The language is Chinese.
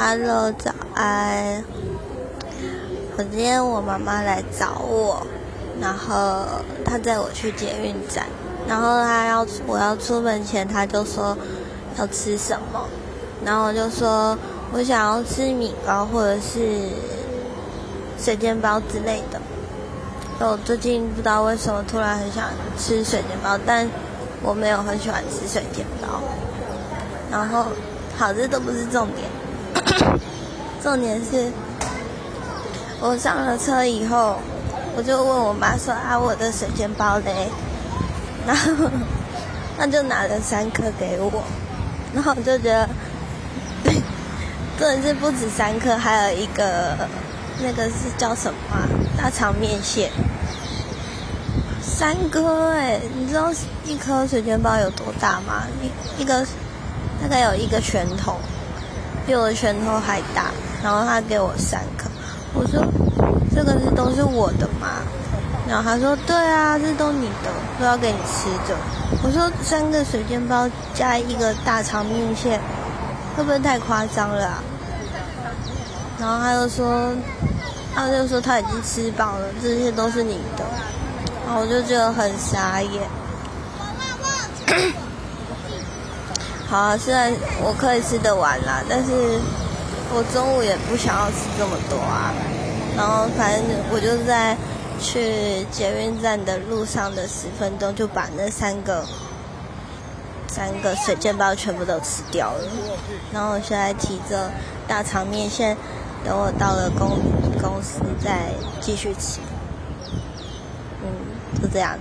Hello，早安。我今天我妈妈来找我，然后她载我去捷运站，然后她要我要出门前，她就说要吃什么，然后我就说我想要吃米糕或者是水煎包之类的。我最近不知道为什么突然很想吃水煎包，但我没有很喜欢吃水煎包。然后，好，这都不是重点，重点是，我上了车以后，我就问我妈说啊，我的水煎包嘞？然后，她就拿了三颗给我，然后我就觉得，真的是不止三颗，还有一个，那个是叫什么？大肠面线，三颗哎，你知道一颗水煎包有多大吗？一一个。大概有一个拳头，比我的拳头还大。然后他给我三颗，我说这个是都是我的吗？然后他说对啊，这都你的，都要给你吃的。我说三个水煎包加一个大肠面线，会不会太夸张了？然后他就说，他就说他已经吃饱了，这些都是你的。然后我就觉得很傻眼。好，啊虽然我可以吃得完啦，但是我中午也不想要吃这么多啊。然后反正我就在去捷运站的路上的十分钟，就把那三个三个水煎包全部都吃掉了。然后我现在提着大肠面线，等我到了公公司再继续吃。嗯，就这样。